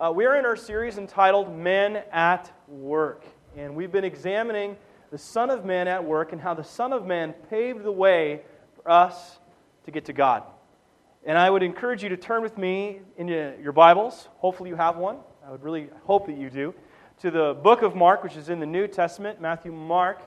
Uh, we are in our series entitled Men at Work. And we've been examining the Son of Man at work and how the Son of Man paved the way for us to get to God. And I would encourage you to turn with me in your Bibles. Hopefully, you have one. I would really hope that you do. To the book of Mark, which is in the New Testament Matthew, Mark.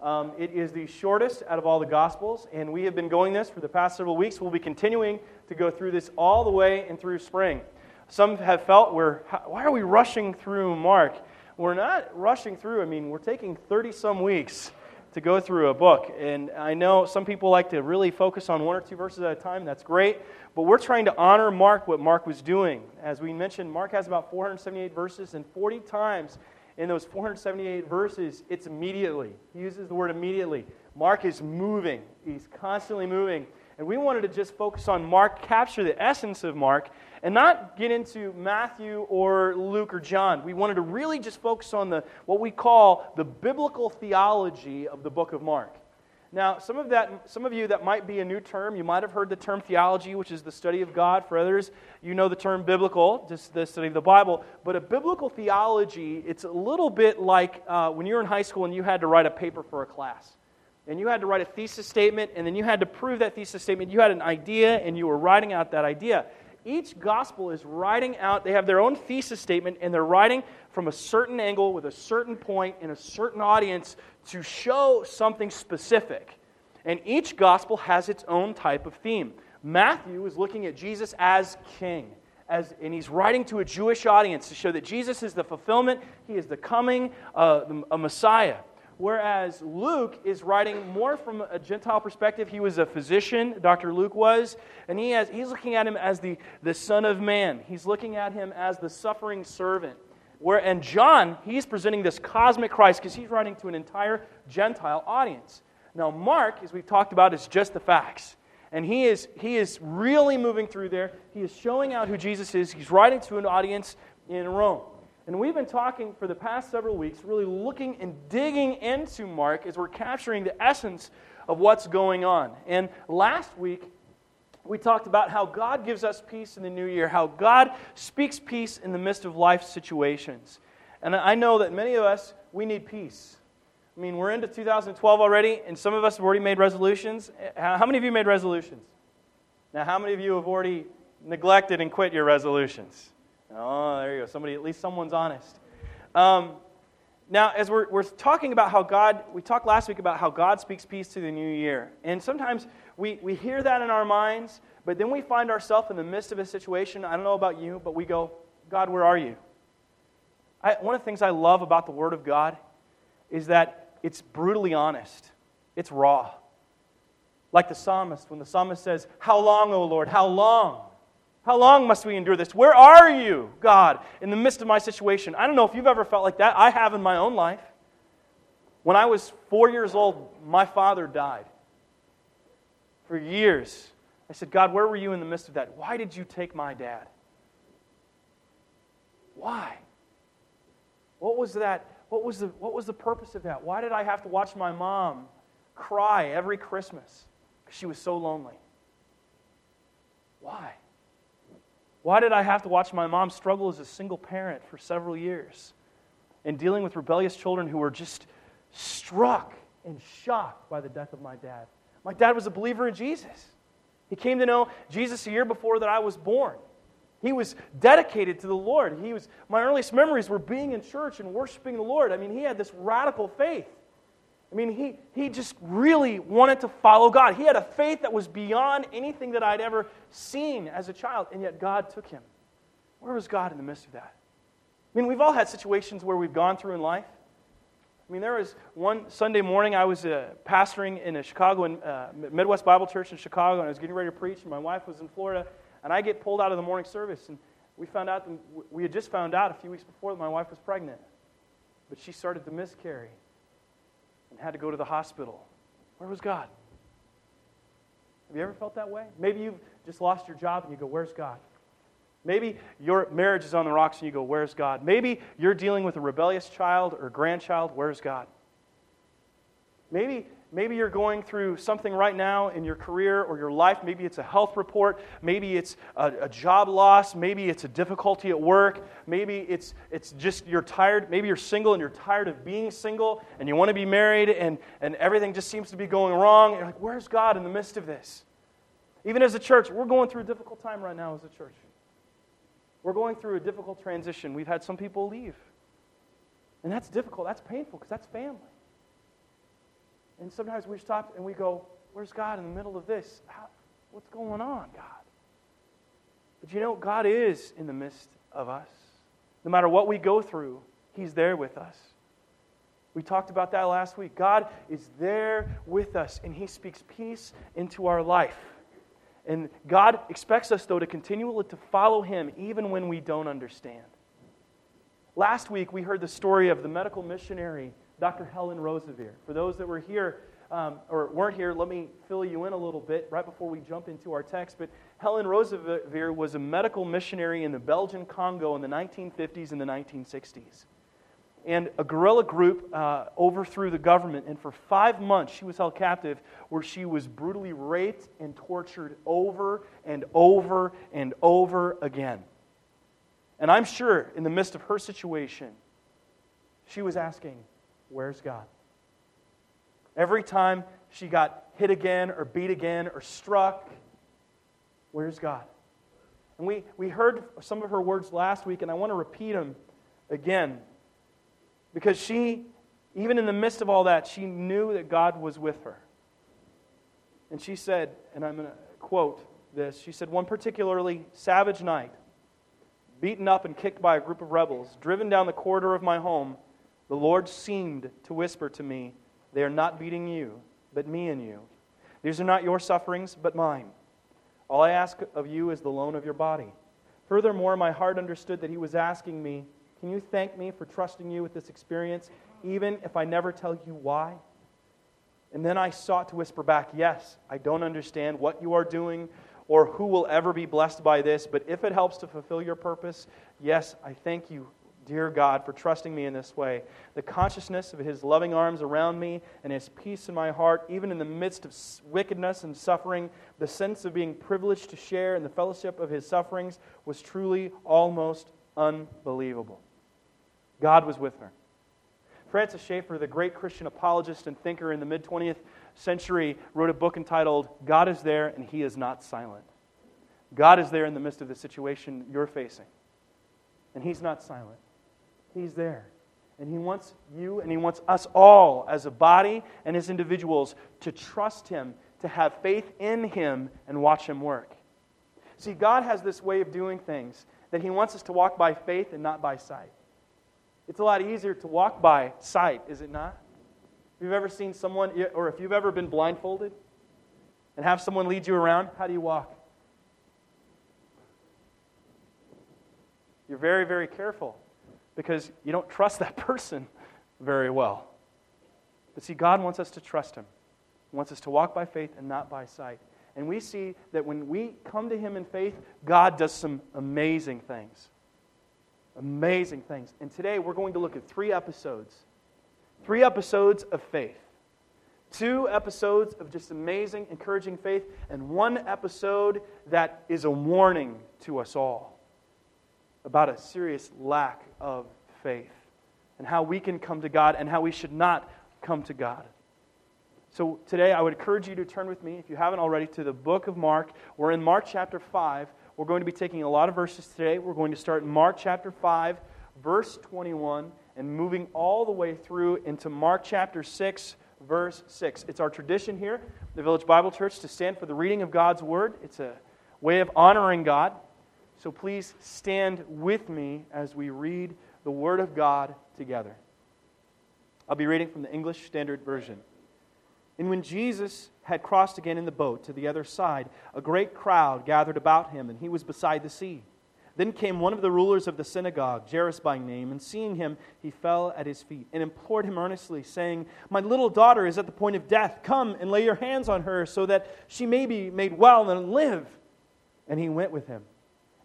Um, it is the shortest out of all the Gospels, and we have been going this for the past several weeks. We'll be continuing to go through this all the way and through spring. Some have felt we're, why are we rushing through Mark? We're not rushing through. I mean, we're taking 30 some weeks to go through a book. And I know some people like to really focus on one or two verses at a time. That's great. But we're trying to honor Mark, what Mark was doing. As we mentioned, Mark has about 478 verses, and 40 times in those 478 verses, it's immediately. He uses the word immediately. Mark is moving, he's constantly moving. And we wanted to just focus on Mark, capture the essence of Mark, and not get into Matthew or Luke or John. We wanted to really just focus on the, what we call the biblical theology of the book of Mark. Now, some of, that, some of you, that might be a new term. You might have heard the term theology, which is the study of God. For others, you know the term biblical, just the study of the Bible. But a biblical theology, it's a little bit like uh, when you were in high school and you had to write a paper for a class. And you had to write a thesis statement, and then you had to prove that thesis statement. You had an idea, and you were writing out that idea each gospel is writing out, they have their own thesis statement, and they're writing from a certain angle with a certain point in a certain audience to show something specific. And each gospel has its own type of theme. Matthew is looking at Jesus as king. As, and he's writing to a Jewish audience to show that Jesus is the fulfillment, he is the coming, uh, a Messiah. Whereas Luke is writing more from a Gentile perspective. He was a physician, Dr. Luke was, and he has, he's looking at him as the, the Son of Man. He's looking at him as the suffering servant. Where, and John, he's presenting this cosmic Christ because he's writing to an entire Gentile audience. Now, Mark, as we've talked about, is just the facts. And he is, he is really moving through there. He is showing out who Jesus is. He's writing to an audience in Rome. And we've been talking for the past several weeks, really looking and digging into Mark as we're capturing the essence of what's going on. And last week, we talked about how God gives us peace in the new year, how God speaks peace in the midst of life situations. And I know that many of us, we need peace. I mean, we're into 2012 already, and some of us have already made resolutions. How many of you made resolutions? Now, how many of you have already neglected and quit your resolutions? Oh, there you go. Somebody, at least someone's honest. Um, now, as we're, we're talking about how God, we talked last week about how God speaks peace to the new year. And sometimes we, we hear that in our minds, but then we find ourselves in the midst of a situation. I don't know about you, but we go, God, where are you? I, one of the things I love about the Word of God is that it's brutally honest, it's raw. Like the psalmist, when the psalmist says, How long, O Lord? How long? How long must we endure this? Where are you, God, in the midst of my situation? I don't know if you've ever felt like that. I have in my own life. When I was four years old, my father died. For years, I said, God, where were you in the midst of that? Why did you take my dad? Why? What was that? What was the, what was the purpose of that? Why did I have to watch my mom cry every Christmas? Because she was so lonely. Why? Why did I have to watch my mom struggle as a single parent for several years and dealing with rebellious children who were just struck and shocked by the death of my dad? My dad was a believer in Jesus. He came to know Jesus a year before that I was born. He was dedicated to the Lord. He was, my earliest memories were being in church and worshiping the Lord. I mean, he had this radical faith. I mean, he, he just really wanted to follow God. He had a faith that was beyond anything that I'd ever seen as a child, and yet God took him. Where was God in the midst of that? I mean, we've all had situations where we've gone through in life. I mean, there was one Sunday morning I was uh, pastoring in a Chicago, uh, Midwest Bible Church in Chicago, and I was getting ready to preach, and my wife was in Florida, and I get pulled out of the morning service, and we found out, we had just found out a few weeks before that my wife was pregnant, but she started to miscarry and had to go to the hospital. Where was God? Have you ever felt that way? Maybe you've just lost your job and you go, Where's God? Maybe your marriage is on the rocks and you go, Where's God? Maybe you're dealing with a rebellious child or grandchild. Where's God? Maybe Maybe you're going through something right now in your career or your life. Maybe it's a health report. Maybe it's a, a, job loss. Maybe it's a difficulty at work. Maybe it's, it's just you're tired. Maybe you're single and you're tired of being single and you want to be married and, and everything just seems to be going wrong. You're like, where's God in the midst of this? Even as a church, we're going through a difficult time right now as a church. We're going through a difficult transition. We've had some people leave. And that's difficult. That's painful because that's family. And sometimes we stop and we go, Where's God in the middle of this? How, what's going on, God? But you know, God is in the midst of us. No matter what we go through, He's there with us. We talked about that last week. God is there with us, and He speaks peace into our life. And God expects us, though, to continually to follow Him even when we don't understand. Last week, we heard the story of the medical missionary Dr. Helen Roseveare. For those that were here um, or weren't here, let me fill you in a little bit right before we jump into our text. But Helen Roseveare was a medical missionary in the Belgian Congo in the 1950s and the 1960s. And a guerrilla group uh, overthrew the government, and for five months she was held captive, where she was brutally raped and tortured over and over and over again. And I'm sure in the midst of her situation, she was asking, Where's God? Every time she got hit again or beat again or struck, where's God? And we, we heard some of her words last week, and I want to repeat them again. Because she, even in the midst of all that, she knew that God was with her. And she said, and I'm going to quote this she said, One particularly savage night, beaten up and kicked by a group of rebels, driven down the corridor of my home, the Lord seemed to whisper to me, They are not beating you, but me and you. These are not your sufferings, but mine. All I ask of you is the loan of your body. Furthermore, my heart understood that he was asking me, Can you thank me for trusting you with this experience, even if I never tell you why? And then I sought to whisper back, Yes, I don't understand what you are doing or who will ever be blessed by this, but if it helps to fulfill your purpose, yes, I thank you Dear God, for trusting me in this way. The consciousness of His loving arms around me and His peace in my heart, even in the midst of wickedness and suffering, the sense of being privileged to share in the fellowship of His sufferings was truly almost unbelievable. God was with her. Francis Schaeffer, the great Christian apologist and thinker in the mid 20th century, wrote a book entitled God is There and He is Not Silent. God is there in the midst of the situation you're facing, and He's not silent. He's there. And He wants you and He wants us all as a body and as individuals to trust Him, to have faith in Him, and watch Him work. See, God has this way of doing things that He wants us to walk by faith and not by sight. It's a lot easier to walk by sight, is it not? If you've ever seen someone, or if you've ever been blindfolded and have someone lead you around, how do you walk? You're very, very careful because you don't trust that person very well. But see, God wants us to trust Him. He wants us to walk by faith and not by sight. And we see that when we come to Him in faith, God does some amazing things. Amazing things. And today we're going to look at three episodes. Three episodes of faith. Two episodes of just amazing, encouraging faith, and one episode that is a warning to us all about a serious lack of faith and how we can come to God and how we should not come to God. So today I would encourage you to turn with me, if you haven't already, to the book of Mark. We're in Mark chapter 5. We're going to be taking a lot of verses today. We're going to start in Mark chapter 5, verse 21, and moving all the way through into Mark chapter 6, verse 6. It's our tradition here, the Village Bible Church, to stand for the reading of God's Word. It's a way of honoring God. So please stand with me as we read the Word of God together. I'll be reading from the English Standard Version. And when Jesus had crossed again in the boat to the other side, a great crowd gathered about him, and he was beside the sea. Then came one of the rulers of the synagogue, Jairus by name, and seeing him, he fell at his feet and implored him earnestly, saying, My little daughter is at the point of death. Come and lay your hands on her, so that she may be made well and live. And he went with him.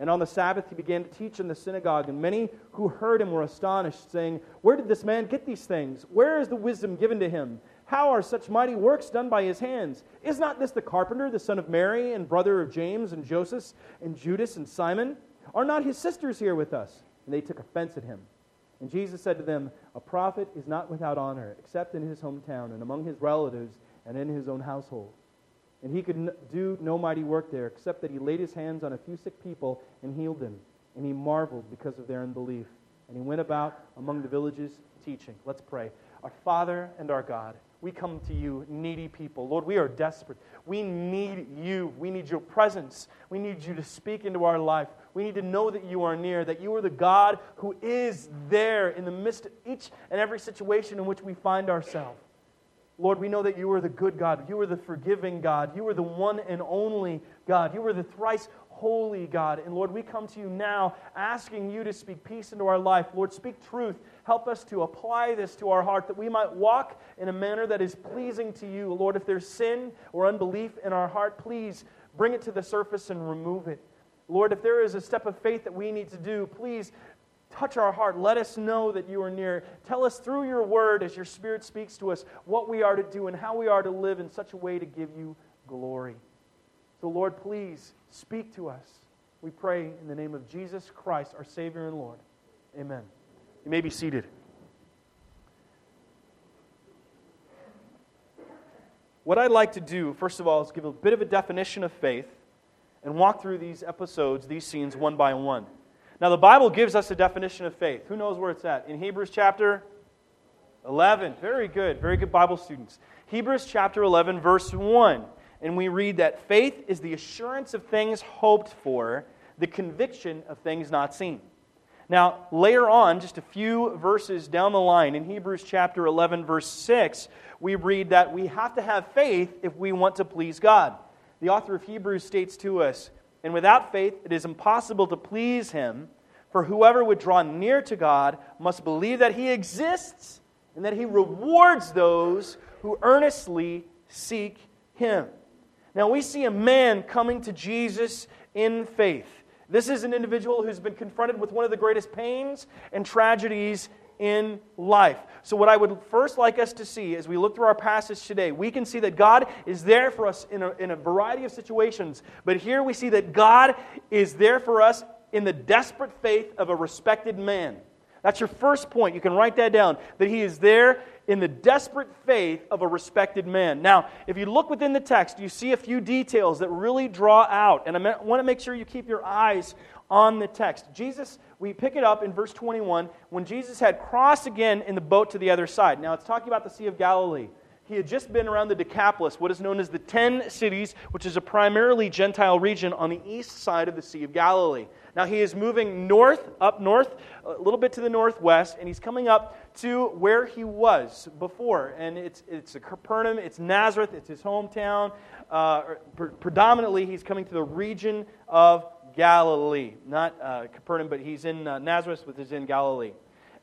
And on the Sabbath he began to teach in the synagogue, and many who heard him were astonished, saying, Where did this man get these things? Where is the wisdom given to him? How are such mighty works done by his hands? Is not this the carpenter, the son of Mary, and brother of James and Joseph, and Judas and Simon? Are not his sisters here with us? And they took offense at him. And Jesus said to them, A prophet is not without honor, except in his hometown, and among his relatives, and in his own household. And he could do no mighty work there, except that he laid his hands on a few sick people and healed them. And he marveled because of their unbelief. And he went about among the villages teaching. Let's pray. Our Father and our God, we come to you, needy people. Lord, we are desperate. We need you. We need your presence. We need you to speak into our life. We need to know that you are near, that you are the God who is there in the midst of each and every situation in which we find ourselves. Lord, we know that you are the good God. You are the forgiving God. You are the one and only God. You are the thrice holy God. And Lord, we come to you now asking you to speak peace into our life. Lord, speak truth. Help us to apply this to our heart that we might walk in a manner that is pleasing to you. Lord, if there's sin or unbelief in our heart, please bring it to the surface and remove it. Lord, if there is a step of faith that we need to do, please touch our heart. Let us know that you are near. Tell us through your word, as your Spirit speaks to us, what we are to do and how we are to live in such a way to give you glory. So, Lord, please speak to us. We pray in the name of Jesus Christ, our Savior and Lord. Amen. You may be seated. What I'd like to do, first of all, is give a bit of a definition of faith and walk through these episodes, these scenes, one by one. Now, the Bible gives us a definition of faith. Who knows where it's at? In Hebrews chapter 11. Very good. Very good Bible students. Hebrews chapter 11, verse 1. And we read that faith is the assurance of things hoped for, the conviction of things not seen. Now, later on, just a few verses down the line, in Hebrews chapter 11, verse 6, we read that we have to have faith if we want to please God. The author of Hebrews states to us, and without faith, it is impossible to please him. For whoever would draw near to God must believe that he exists and that he rewards those who earnestly seek him. Now, we see a man coming to Jesus in faith. This is an individual who's been confronted with one of the greatest pains and tragedies in life. So, what I would first like us to see as we look through our passage today, we can see that God is there for us in a, in a variety of situations. But here we see that God is there for us in the desperate faith of a respected man. That's your first point. You can write that down. That he is there in the desperate faith of a respected man. Now, if you look within the text, you see a few details that really draw out. And I want to make sure you keep your eyes on the text. Jesus, we pick it up in verse 21 when Jesus had crossed again in the boat to the other side. Now, it's talking about the Sea of Galilee. He had just been around the Decapolis, what is known as the Ten Cities, which is a primarily Gentile region on the east side of the Sea of Galilee. Now he is moving north, up north, a little bit to the northwest, and he's coming up to where he was before. And it's, it's Capernaum, it's Nazareth, it's his hometown. Uh, pre- predominantly, he's coming to the region of Galilee. Not uh, Capernaum, but he's in uh, Nazareth, which is in Galilee.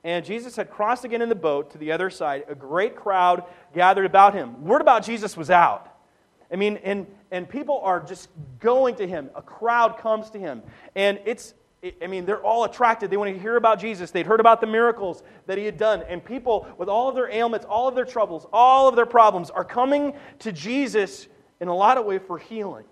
And Jesus had crossed again in the boat to the other side. A great crowd gathered about him. Word about Jesus was out. I mean, and, and people are just going to him. A crowd comes to him. And it's, I mean, they're all attracted. They want to hear about Jesus. They'd heard about the miracles that he had done. And people, with all of their ailments, all of their troubles, all of their problems, are coming to Jesus in a lot of ways for healing.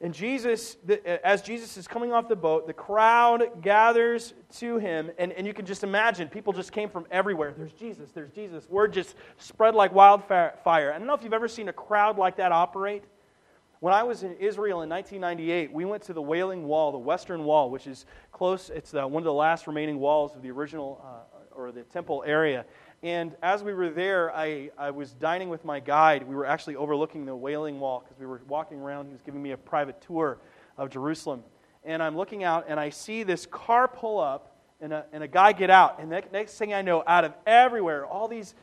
And Jesus, as Jesus is coming off the boat, the crowd gathers to him. And, and you can just imagine, people just came from everywhere. There's Jesus, there's Jesus. Word just spread like wildfire. I don't know if you've ever seen a crowd like that operate. When I was in Israel in 1998, we went to the Wailing Wall, the Western Wall, which is close. It's the, one of the last remaining walls of the original uh, or the temple area. And as we were there, I, I was dining with my guide. We were actually overlooking the Wailing Wall because we were walking around. He was giving me a private tour of Jerusalem. And I'm looking out, and I see this car pull up, and a, and a guy get out. And the next thing I know, out of everywhere, all these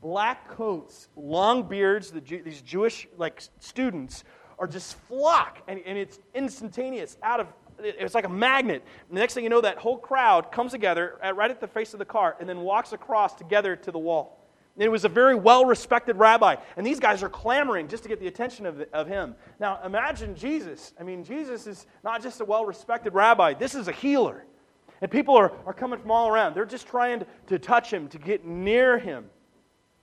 black coats, long beards, the, these Jewish like students are just flock, and, and it's instantaneous out of it's like a magnet. And the next thing you know, that whole crowd comes together at, right at the face of the car and then walks across together to the wall. And it was a very well respected rabbi. And these guys are clamoring just to get the attention of, the, of him. Now, imagine Jesus. I mean, Jesus is not just a well respected rabbi, this is a healer. And people are, are coming from all around. They're just trying to, to touch him, to get near him.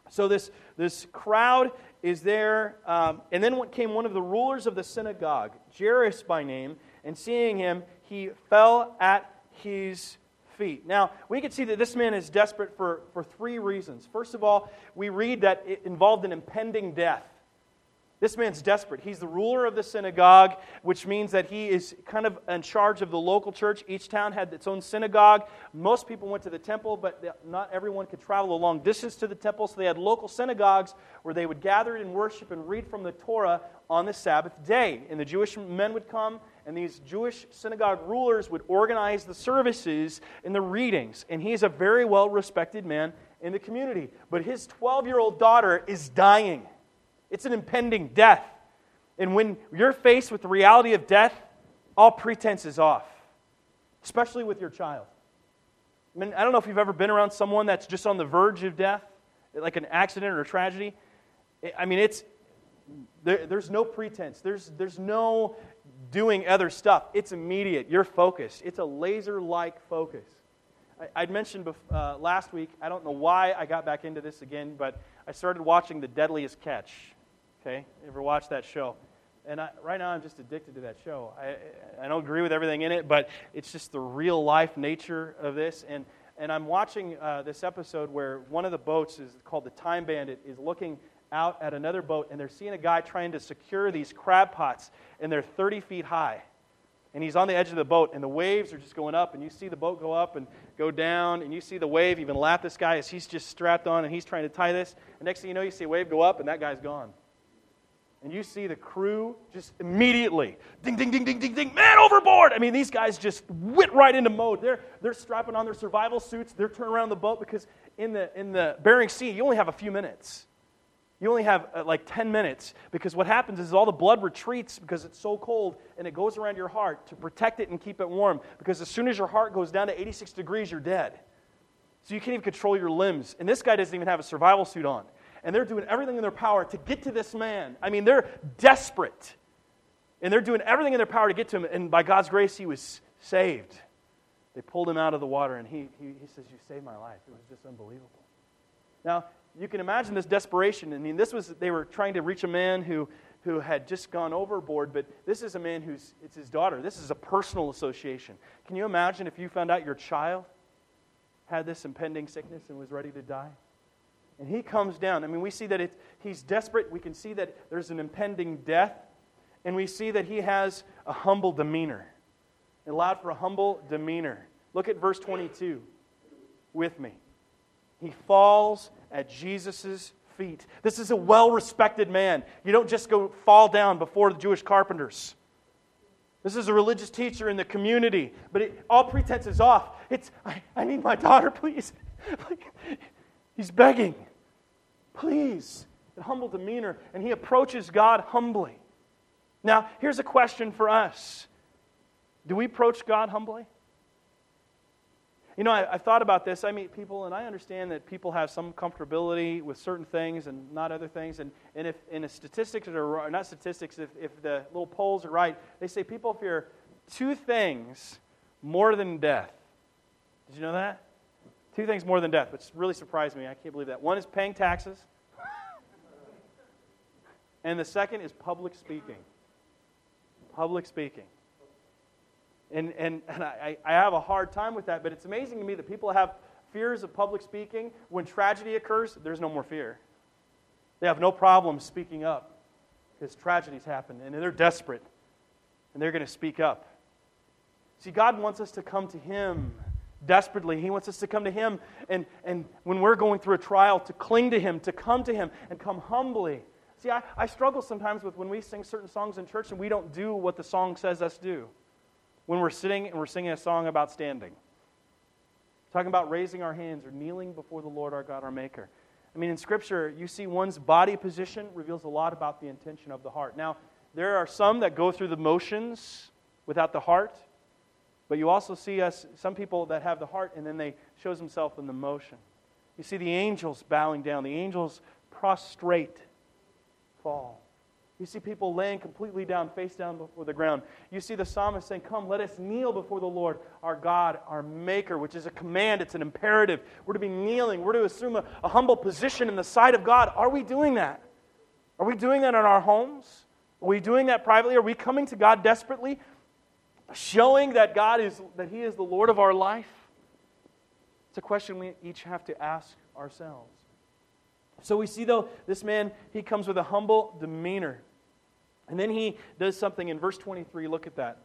So this, this crowd is there. Um, and then came one of the rulers of the synagogue, Jairus by name and seeing him, he fell at his feet. Now, we can see that this man is desperate for, for three reasons. First of all, we read that it involved an impending death. This man's desperate. He's the ruler of the synagogue, which means that he is kind of in charge of the local church. Each town had its own synagogue. Most people went to the temple, but not everyone could travel a long distance to the temple, so they had local synagogues where they would gather and worship and read from the Torah on the Sabbath day. And the Jewish men would come, and these Jewish synagogue rulers would organize the services and the readings. And he's a very well respected man in the community. But his 12 year old daughter is dying. It's an impending death. And when you're faced with the reality of death, all pretense is off, especially with your child. I mean, I don't know if you've ever been around someone that's just on the verge of death, like an accident or a tragedy. I mean, it's there, there's no pretense. There's, there's no doing other stuff. It's immediate. You're focused. It's a laser like focus. I, would mentioned bef- uh, last week, I don't know why I got back into this again, but I started watching The Deadliest Catch. Okay? Ever watch that show? And I, right now, I'm just addicted to that show. I, I don't agree with everything in it, but it's just the real life nature of this. And, and I'm watching uh, this episode where one of the boats is called the Time Bandit is looking out at another boat, and they're seeing a guy trying to secure these crab pots, and they're 30 feet high. And he's on the edge of the boat, and the waves are just going up, and you see the boat go up and go down, and you see the wave even lap this guy as he's just strapped on and he's trying to tie this. And next thing you know, you see a wave go up, and that guy's gone and you see the crew just immediately ding, ding, ding, ding, ding, ding, man overboard. I mean, these guys just went right into mode. They're, they're strapping on their survival suits. They're turning around the boat because in the, in the Bering Sea, you only have a few minutes. You only have uh, like 10 minutes because what happens is all the blood retreats because it's so cold and it goes around your heart to protect it and keep it warm because as soon as your heart goes down to 86 degrees, you're dead. So you can't even control your limbs. And this guy doesn't even have a survival suit on and they're doing everything in their power to get to this man. I mean, they're desperate. And they're doing everything in their power to get to him. And by God's grace, he was saved. They pulled him out of the water, and he, he, he says, You saved my life. It was just unbelievable. Now, you can imagine this desperation. I mean, this was, they were trying to reach a man who, who had just gone overboard, but this is a man who's, it's his daughter. This is a personal association. Can you imagine if you found out your child had this impending sickness and was ready to die? And he comes down. I mean, we see that it, he's desperate. We can see that there's an impending death. And we see that he has a humble demeanor. It allowed for a humble demeanor. Look at verse 22 with me. He falls at Jesus' feet. This is a well respected man. You don't just go fall down before the Jewish carpenters. This is a religious teacher in the community, but it, all pretense is off. It's, I, I need my daughter, please. He's begging, please. A humble demeanor, and he approaches God humbly. Now, here's a question for us Do we approach God humbly? You know, I, have thought about this. I meet people, and I understand that people have some comfortability with certain things and not other things. And, and if in statistics are not statistics, if, if the little polls are right, they say people fear two things more than death. Did you know that? Two things more than death, which really surprised me. I can't believe that. One is paying taxes, and the second is public speaking. Public speaking. And, and, and I, I have a hard time with that, but it's amazing to me that people have fears of public speaking. When tragedy occurs, there's no more fear. They have no problem speaking up because tragedies happen and they're desperate and they're going to speak up. See, God wants us to come to Him desperately. He wants us to come to Him and, and when we're going through a trial, to cling to Him, to come to Him and come humbly. See, I, I struggle sometimes with when we sing certain songs in church and we don't do what the song says us do when we're sitting and we're singing a song about standing. Talking about raising our hands or kneeling before the Lord our God, our Maker. I mean, in Scripture, you see one's body position reveals a lot about the intention of the heart. Now, there are some that go through the motions without the heart, but you also see us, some people that have the heart and then they shows themselves in the motion. You see the angels bowing down, the angels prostrate, fall. You see people laying completely down, face down before the ground. You see the psalmist saying, Come, let us kneel before the Lord, our God, our Maker, which is a command, it's an imperative. We're to be kneeling, we're to assume a, a humble position in the sight of God. Are we doing that? Are we doing that in our homes? Are we doing that privately? Are we coming to God desperately, showing that God is that He is the Lord of our life? It's a question we each have to ask ourselves. So we see, though, this man, he comes with a humble demeanor. And then he does something in verse 23. Look at that.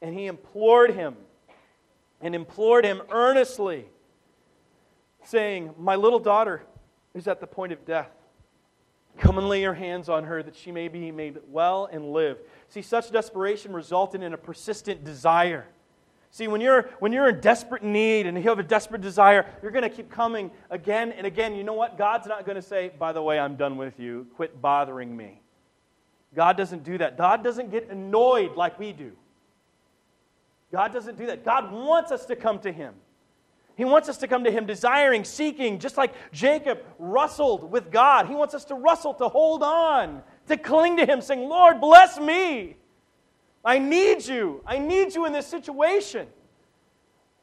And he implored him, and implored him earnestly, saying, My little daughter is at the point of death. Come and lay your hands on her that she may be made well and live. See, such desperation resulted in a persistent desire. See, when you're, when you're in desperate need and you have a desperate desire, you're going to keep coming again and again. You know what? God's not going to say, by the way, I'm done with you. Quit bothering me. God doesn't do that. God doesn't get annoyed like we do. God doesn't do that. God wants us to come to Him. He wants us to come to Him desiring, seeking, just like Jacob wrestled with God. He wants us to wrestle, to hold on, to cling to Him, saying, Lord, bless me. I need you. I need you in this situation.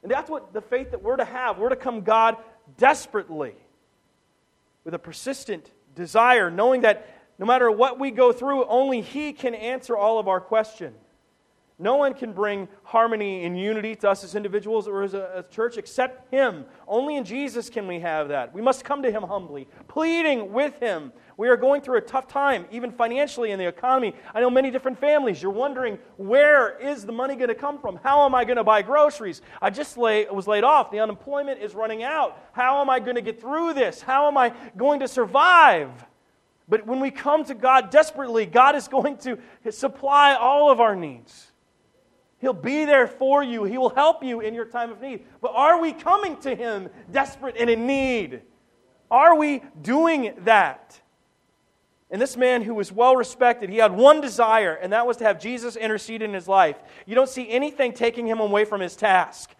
And that's what the faith that we're to have. We're to come God desperately with a persistent desire, knowing that no matter what we go through, only He can answer all of our questions. No one can bring harmony and unity to us as individuals or as a, a, church except Him. Only in Jesus can we have that. We must come to Him humbly, pleading with Him. We are going through a tough time, even financially in the economy. I know many different families. You're wondering, where is the money going to come from? How am I going to buy groceries? I just lay, was laid off. The unemployment is running out. How am I going to get through this? How am I going to survive? But when we come to God desperately, God is going to supply all of our needs. He'll be there for you. He will help you in your time of need. But are we coming to Him desperate and in need? Are we doing that? And this man who was well respected, he had one desire, and that was to have Jesus intercede in his life. You don't see anything taking him away from his task.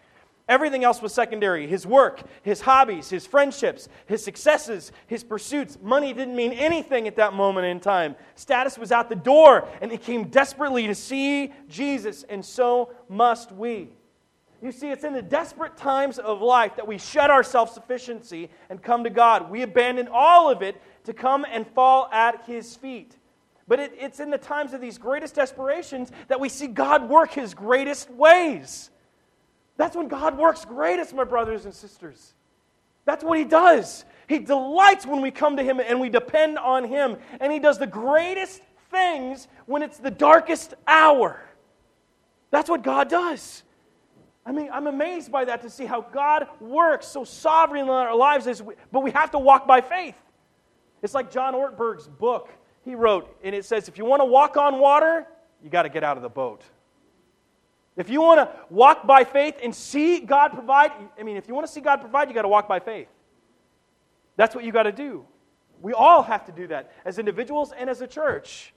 Everything else was secondary his work, his hobbies, his friendships, his successes, his pursuits. Money didn't mean anything at that moment in time. Status was out the door, and he came desperately to see Jesus, and so must we. You see, it's in the desperate times of life that we shed our self sufficiency and come to God. We abandon all of it to come and fall at His feet. But it, it's in the times of these greatest desperations that we see God work His greatest ways. That's when God works greatest, my brothers and sisters. That's what He does. He delights when we come to Him and we depend on Him. And He does the greatest things when it's the darkest hour. That's what God does. I mean, I'm amazed by that to see how God works so sovereignly in our lives, as we, but we have to walk by faith. It's like John Ortberg's book he wrote, and it says, if you want to walk on water, you got to get out of the boat. If you want to walk by faith and see God provide, I mean, if you want to see God provide, you got to walk by faith. That's what you got to do. We all have to do that as individuals and as a church.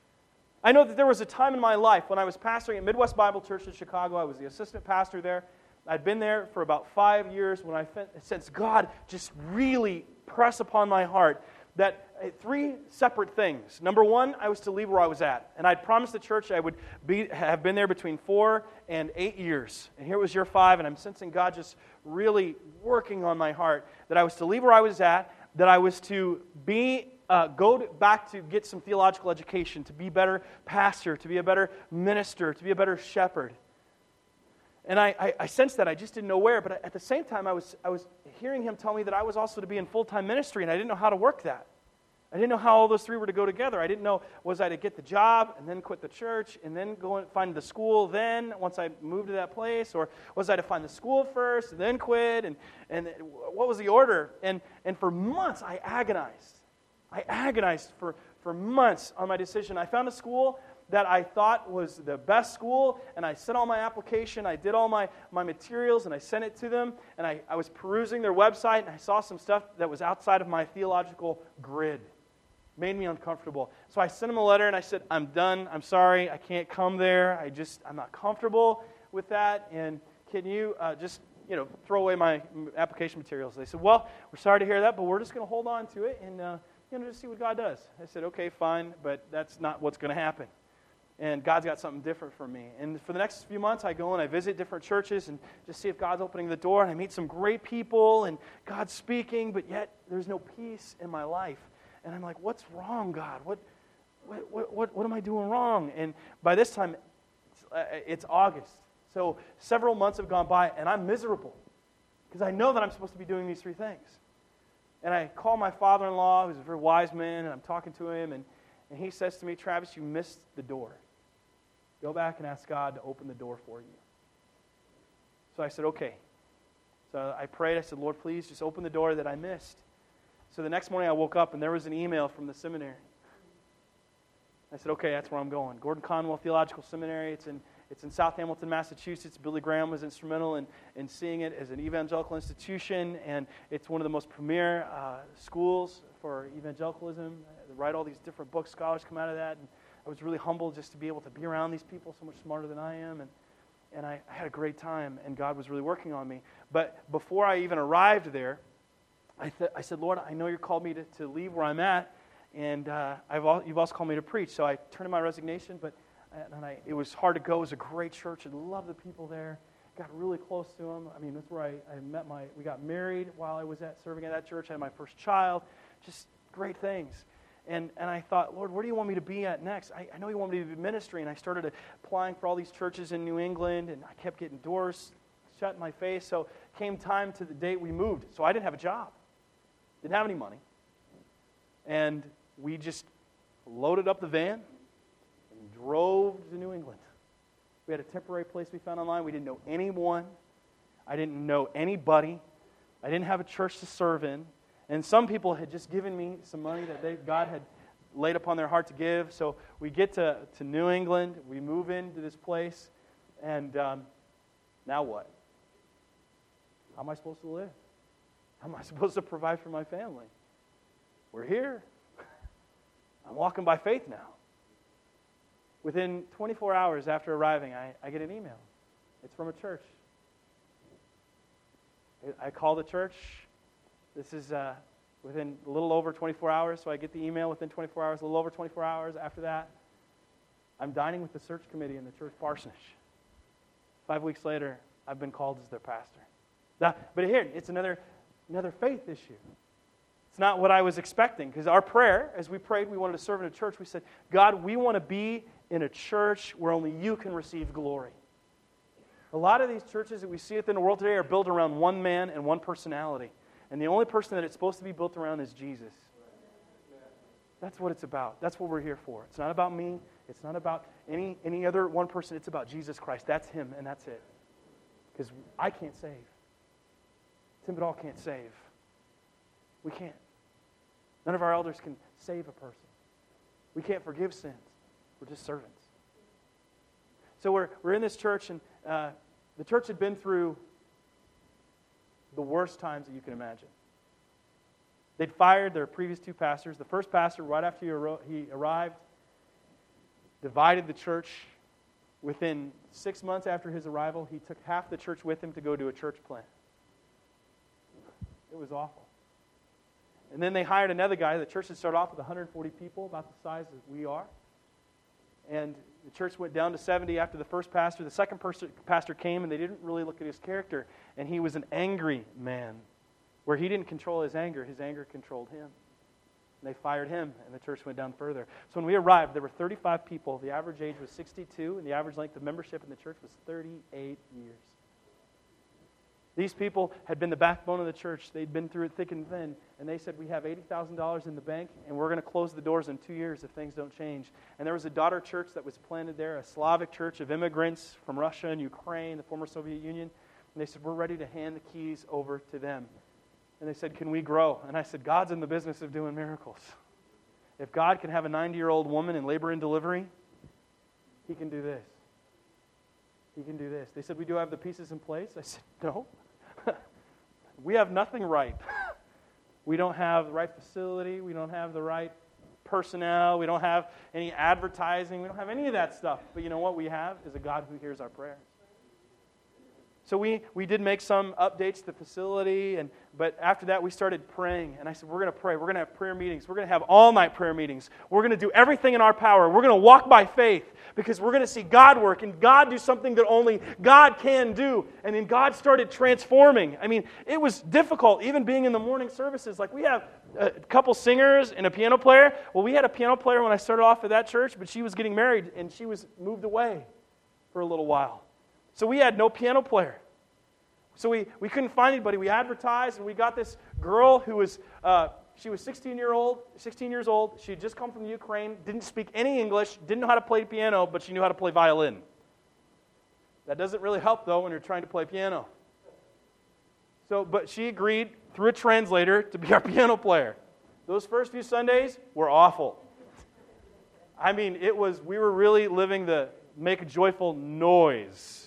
I know that there was a time in my life when I was pastoring at Midwest Bible Church in Chicago. I was the assistant pastor there. I'd been there for about five years when I sensed God just really press upon my heart that uh, three separate things. Number one, I was to leave where I was at. And I'd promised the church I would be, have been there between four and eight years. And here was year five, and I'm sensing God just really working on my heart that I was to leave where I was at, that I was to be uh, go to, back to get some theological education, to be better pastor, to be a better minister, to be a better shepherd. And I, I, I, sensed that. I just didn't know where. But at the same time, I was, I was hearing him tell me that I was also to be in full time ministry, and I didn't know how to work that. I didn't know how all those three were to go together. I didn't know, was I to get the job and then quit the church and then go and find the school then once I moved to that place? Or was I to find the school first and then quit? And, and what was the order? And, and for months, I agonized. I agonized for, for months on my decision. I found a school that I thought was the best school, and I sent all my application, I did all my, my materials, and I sent it to them, and I, I was perusing their website, and I saw some stuff that was outside of my theological grid. Made me uncomfortable. So I sent them a letter, and I said, I'm done, I'm sorry, I can't come there, I just, I'm not comfortable with that, and can you uh, just you know, throw away my application materials. They said, Well, we're sorry to hear that, but we're just going to hold on to it and uh, you know, just see what God does. I said, Okay, fine, but that's not what's going to happen and God's got something different for me. And for the next few months, I go and I visit different churches and just see if God's opening the door. And I meet some great people, and God's speaking, but yet there's no peace in my life. And I'm like, what's wrong, God? What, what, what, what, what am I doing wrong? And by this time, it's, uh, it's August. So several months have gone by, and I'm miserable because I know that I'm supposed to be doing these three things. And I call my father in law, who's a very wise man, and I'm talking to him, and, and he says to me, Travis, you missed the door. Go back and ask God to open the door for you. So I said, okay. So I prayed. I said, Lord, please just open the door that I missed. So the next morning I woke up and there was an email from the seminary. I said, okay, that's where I'm going. Gordon Conwell Theological Seminary. It's in, it's in South Hamilton, Massachusetts. Billy Graham was instrumental in, in seeing it as an evangelical institution, and it's one of the most premier uh, schools for evangelicalism. They write all these different books, scholars come out of that. And, I was really humbled just to be able to be around these people so much smarter than I am. And, and I, I had a great time, and God was really working on me. But before I even arrived there, I, th- I said, Lord, I know you called me to, to leave where I'm at, and uh, I've you've also called me to preach. So I turned in my resignation, but and I, it was hard to go. It was a great church. I loved the people there. Got really close to them. I mean, that's where I, I met my, we got married while I was at serving at that church. I had my first child. Just great things. And, and I thought, Lord, where do you want me to be at next? I, I know you want me to be ministry. And I started applying for all these churches in New England, and I kept getting doors shut in my face. So came time to the date we moved. So I didn't have a job, didn't have any money. And we just loaded up the van and drove to New England. We had a temporary place we found online. We didn't know anyone. I didn't know anybody. I didn't have a church to serve in. And some people had just given me some money that they, God had laid upon their heart to give. So we get to, to New England, we move into this place, and um, now what? How am I supposed to live? How am I supposed to provide for my family? We're here. I'm walking by faith now. Within 24 hours after arriving, I, I get an email. It's from a church. I call the church. This is uh, within a little over 24 hours, so I get the email within 24 hours, a little over 24 hours after that. I'm dining with the search committee in the church parsonage. Five weeks later, I've been called as their pastor. Now, but here, it's another, another faith issue. It's not what I was expecting, because our prayer, as we prayed, we wanted to serve in a church, we said, God, we want to be in a church where only you can receive glory. A lot of these churches that we see within the world today are built around one man and one personality. And the only person that it's supposed to be built around is Jesus. That's what it's about. That's what we're here for. It's not about me. It's not about any, any other one person. It's about Jesus Christ. That's Him, and that's it. Because I can't save. Tim Badal can't save. We can't. None of our elders can save a person. We can't forgive sins. We're just servants. So we're, we're in this church, and uh, the church had been through the worst times that you can imagine. They'd fired their previous two pastors. The first pastor, right after he arrived, divided the church. Within six months after his arrival, he took half the church with him to go to a church plant. It was awful. And then they hired another guy. The church had started off with 140 people, about the size that we are. And the church went down to 70 after the first pastor. The second pastor came, and they didn't really look at his character. And he was an angry man, where he didn't control his anger, his anger controlled him. And they fired him, and the church went down further. So when we arrived, there were 35 people. The average age was 62, and the average length of membership in the church was 38 years. These people had been the backbone of the church. They'd been through it thick and thin. And they said, We have $80,000 in the bank, and we're going to close the doors in two years if things don't change. And there was a daughter church that was planted there, a Slavic church of immigrants from Russia and Ukraine, the former Soviet Union. And they said, We're ready to hand the keys over to them. And they said, Can we grow? And I said, God's in the business of doing miracles. If God can have a 90 year old woman in labor and delivery, He can do this. He can do this. They said, We do have the pieces in place. I said, No. We have nothing right. we don't have the right facility. We don't have the right personnel. We don't have any advertising. We don't have any of that stuff. But you know what we have is a God who hears our prayers. So we, we did make some updates to the facility, and, but after that we started praying. And I said, We're going to pray. We're going to have prayer meetings. We're going to have all night prayer meetings. We're going to do everything in our power. We're going to walk by faith because we're going to see God work and God do something that only God can do. And then God started transforming. I mean, it was difficult, even being in the morning services. Like we have a couple singers and a piano player. Well, we had a piano player when I started off at that church, but she was getting married and she was moved away for a little while. So we had no piano player. So we, we couldn't find anybody. We advertised, and we got this girl who was, uh, she was 16, year old, 16 years old. She had just come from the Ukraine, didn't speak any English, didn't know how to play piano, but she knew how to play violin. That doesn't really help, though, when you're trying to play piano. So, but she agreed through a translator to be our piano player. Those first few Sundays were awful. I mean, it was, we were really living the make a joyful noise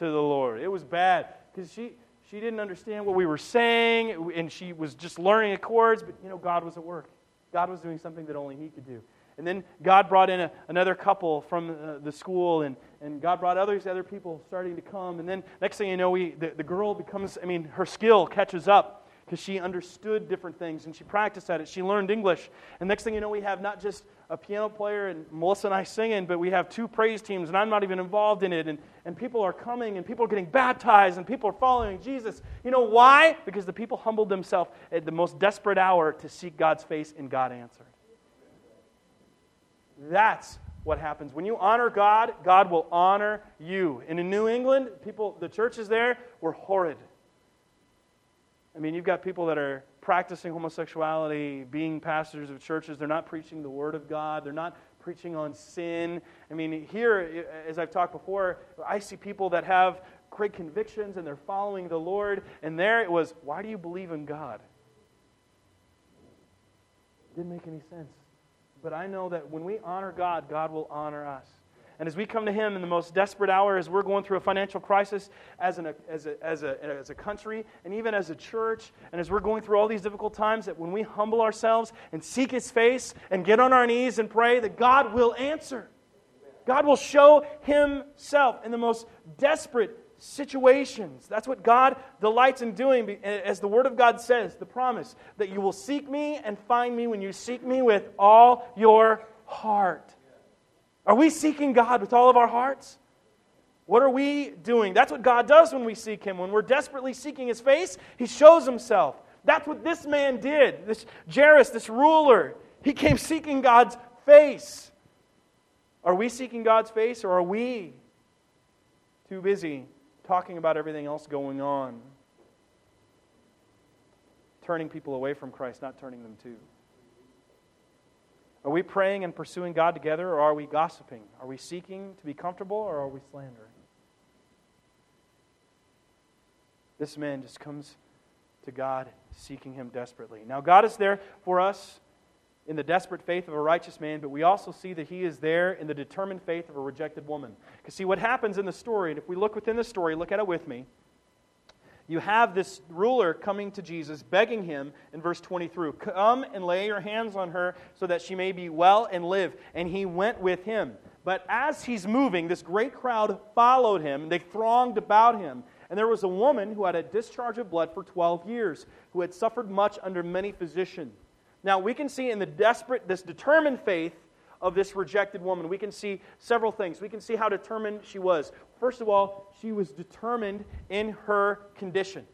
to the Lord. It was bad because she, she didn't understand what we were saying and she was just learning the chords, but you know, God was at work. God was doing something that only He could do. And then God brought in a, another couple from uh, the school, and, and God brought others, other people starting to come. And then next thing you know, we, the, the girl becomes, I mean, her skill catches up because she understood different things and she practiced at it. She learned English. And next thing you know, we have not just a piano player and Melissa and I singing, but we have two praise teams, and I'm not even involved in it. And, and people are coming, and people are getting baptized, and people are following Jesus. You know why? Because the people humbled themselves at the most desperate hour to seek God's face, and God answered. That's what happens. When you honor God, God will honor you. And in New England, people, the churches there were horrid. I mean, you've got people that are practicing homosexuality, being pastors of churches. They're not preaching the Word of God. They're not preaching on sin. I mean, here, as I've talked before, I see people that have great convictions and they're following the Lord. And there it was, why do you believe in God? It Didn't make any sense. But I know that when we honor God, God will honor us. And as we come to Him in the most desperate hour, as we're going through a financial crisis as, an, as, a, as, a, as a country and even as a church, and as we're going through all these difficult times, that when we humble ourselves and seek His face and get on our knees and pray, that God will answer. God will show Himself in the most desperate situations. That's what God delights in doing, as the Word of God says, the promise that you will seek me and find me when you seek me with all your heart. Are we seeking God with all of our hearts? What are we doing? That's what God does when we seek Him. When we're desperately seeking His face, He shows Himself. That's what this man did. This Jairus, this ruler, he came seeking God's face. Are we seeking God's face or are we too busy talking about everything else going on? Turning people away from Christ, not turning them to. Are we praying and pursuing God together, or are we gossiping? Are we seeking to be comfortable, or are we slandering? This man just comes to God seeking Him desperately. Now, God is there for us in the desperate faith of a righteous man, but we also see that He is there in the determined faith of a rejected woman. Because, see, what happens in the story, and if we look within the story, look at it with me you have this ruler coming to Jesus, begging him in verse 23 Come and lay your hands on her so that she may be well and live. And he went with him. But as he's moving, this great crowd followed him. and They thronged about him. And there was a woman who had a discharge of blood for 12 years, who had suffered much under many physicians. Now, we can see in the desperate, this determined faith of this rejected woman, we can see several things. We can see how determined she was. First of all, she was determined in her condition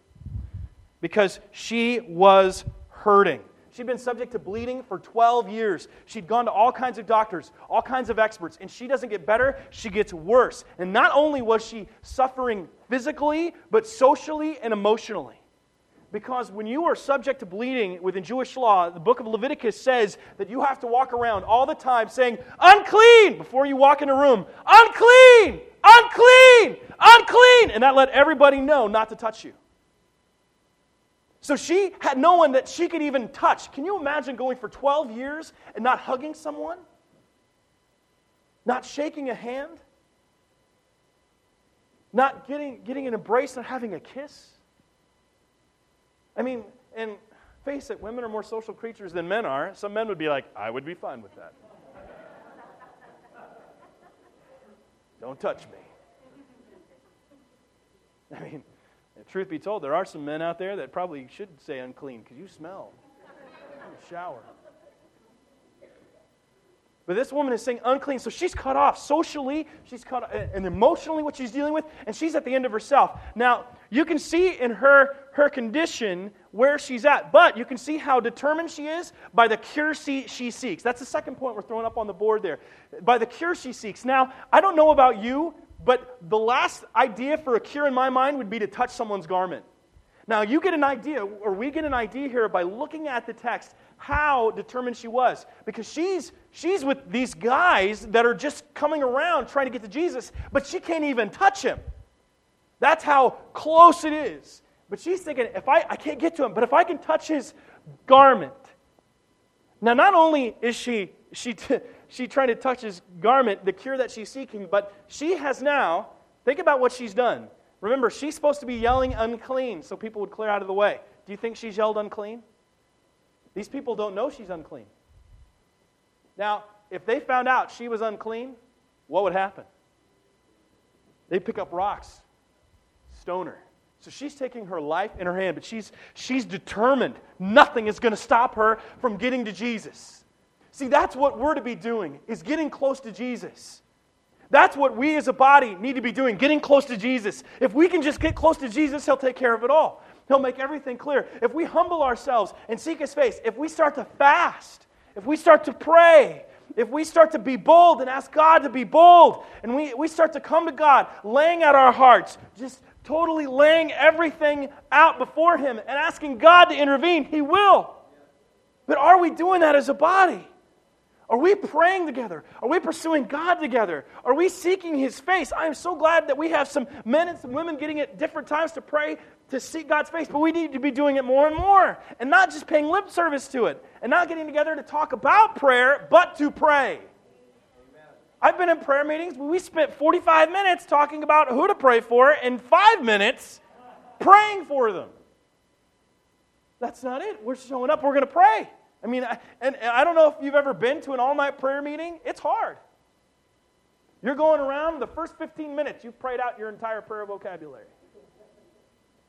because she was hurting. She'd been subject to bleeding for 12 years. She'd gone to all kinds of doctors, all kinds of experts, and she doesn't get better, she gets worse. And not only was she suffering physically, but socially and emotionally. Because when you are subject to bleeding within Jewish law, the book of Leviticus says that you have to walk around all the time saying, unclean, before you walk in a room. Unclean! Unclean! Unclean! And that let everybody know not to touch you. So she had no one that she could even touch. Can you imagine going for 12 years and not hugging someone? Not shaking a hand? Not getting, getting an embrace and having a kiss? I mean, and face it, women are more social creatures than men are. Some men would be like, I would be fine with that. Don't touch me. I mean, truth be told, there are some men out there that probably should say unclean because you smell. In shower. But this woman is saying unclean, so she's cut off socially, she's cut off, and emotionally what she's dealing with, and she's at the end of herself. Now, you can see in her her condition where she's at, but you can see how determined she is by the cure she, she seeks. That's the second point we're throwing up on the board there. By the cure she seeks. Now, I don't know about you, but the last idea for a cure in my mind would be to touch someone's garment. Now, you get an idea, or we get an idea here by looking at the text how determined she was. Because she's, she's with these guys that are just coming around trying to get to Jesus, but she can't even touch him. That's how close it is. But she's thinking, if I, I can't get to him, but if I can touch his garment. Now, not only is she, she, t- she trying to touch his garment, the cure that she's seeking, but she has now, think about what she's done. Remember, she's supposed to be yelling unclean so people would clear out of the way. Do you think she's yelled unclean? These people don't know she's unclean. Now, if they found out she was unclean, what would happen? They'd pick up rocks, stone her. So she's taking her life in her hand, but she's, she's determined nothing is going to stop her from getting to Jesus. See, that's what we're to be doing, is getting close to Jesus. That's what we as a body need to be doing, getting close to Jesus. If we can just get close to Jesus, He'll take care of it all. He'll make everything clear. If we humble ourselves and seek His face, if we start to fast, if we start to pray, if we start to be bold and ask God to be bold, and we, we start to come to God, laying out our hearts, just totally laying everything out before Him and asking God to intervene, He will. But are we doing that as a body? Are we praying together? Are we pursuing God together? Are we seeking His face? I am so glad that we have some men and some women getting at different times to pray to seek God's face, but we need to be doing it more and more and not just paying lip service to it and not getting together to talk about prayer, but to pray. I've been in prayer meetings where we spent 45 minutes talking about who to pray for and five minutes praying for them. That's not it. We're showing up, we're going to pray. I mean, I, and, and I don't know if you've ever been to an all night prayer meeting, it's hard. You're going around, the first 15 minutes, you've prayed out your entire prayer vocabulary.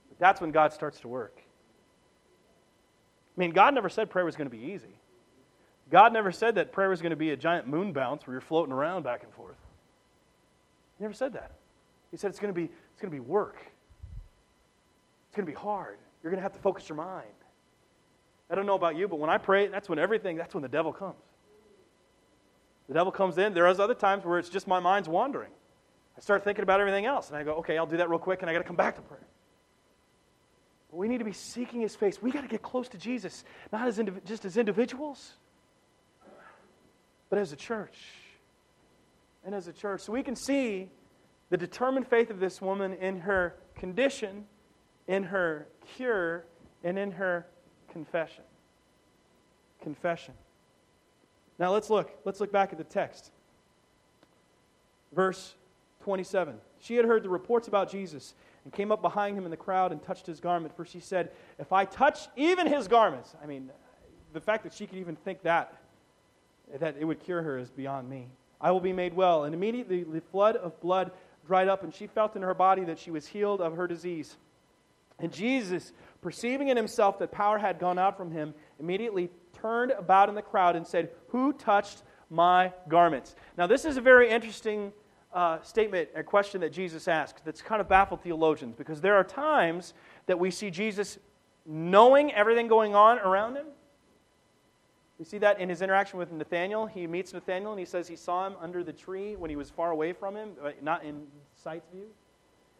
But that's when God starts to work. I mean, God never said prayer was going to be easy. God never said that prayer was going to be a giant moon bounce where you're floating around back and forth. He never said that. He said it's going to be, it's going to be work. It's going to be hard. You're going to have to focus your mind. I don't know about you, but when I pray, that's when everything, that's when the devil comes. The devil comes in. There are other times where it's just my mind's wandering. I start thinking about everything else, and I go, okay, I'll do that real quick, and I got to come back to prayer. But we need to be seeking his face. We got to get close to Jesus, not as indiv- just as individuals, but as a church. And as a church. So we can see the determined faith of this woman in her condition, in her cure, and in her confession. Confession. Now let's look. Let's look back at the text. Verse 27. She had heard the reports about Jesus and came up behind him in the crowd and touched his garment. For she said, If I touch even his garments, I mean, the fact that she could even think that, that it would cure her is beyond me. I will be made well. And immediately the flood of blood dried up, and she felt in her body that she was healed of her disease. And Jesus, perceiving in himself that power had gone out from him, immediately turned about in the crowd and said, Who touched my garments? Now, this is a very interesting uh, statement, a question that Jesus asked that's kind of baffled theologians because there are times that we see Jesus knowing everything going on around him. We see that in his interaction with Nathanael. He meets Nathanael and he says he saw him under the tree when he was far away from him, uh, not in sight's view.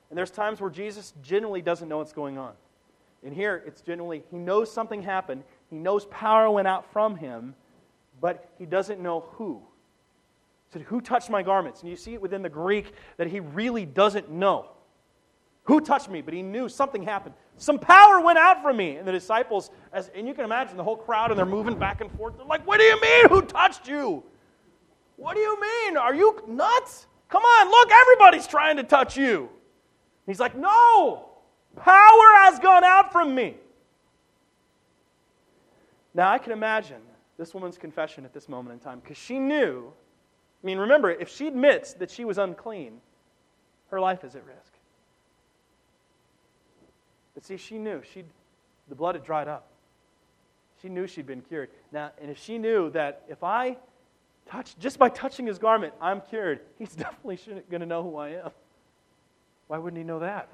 And there's times where Jesus genuinely doesn't know what's going on. And here, it's generally, he knows something happened. He knows power went out from him, but he doesn't know who. He said, Who touched my garments? And you see it within the Greek that he really doesn't know. Who touched me? But he knew something happened. Some power went out from me. And the disciples, as, and you can imagine the whole crowd, and they're moving back and forth. They're like, What do you mean? Who touched you? What do you mean? Are you nuts? Come on, look, everybody's trying to touch you. He's like, No, power has gone out from me. Now, I can imagine this woman's confession at this moment in time because she knew. I mean, remember, if she admits that she was unclean, her life is at risk. But see, she knew. she'd. the blood had dried up. She knew she'd been cured. Now, and if she knew that if I touch, just by touching his garment, I'm cured, he's definitely going to know who I am. Why wouldn't he know that?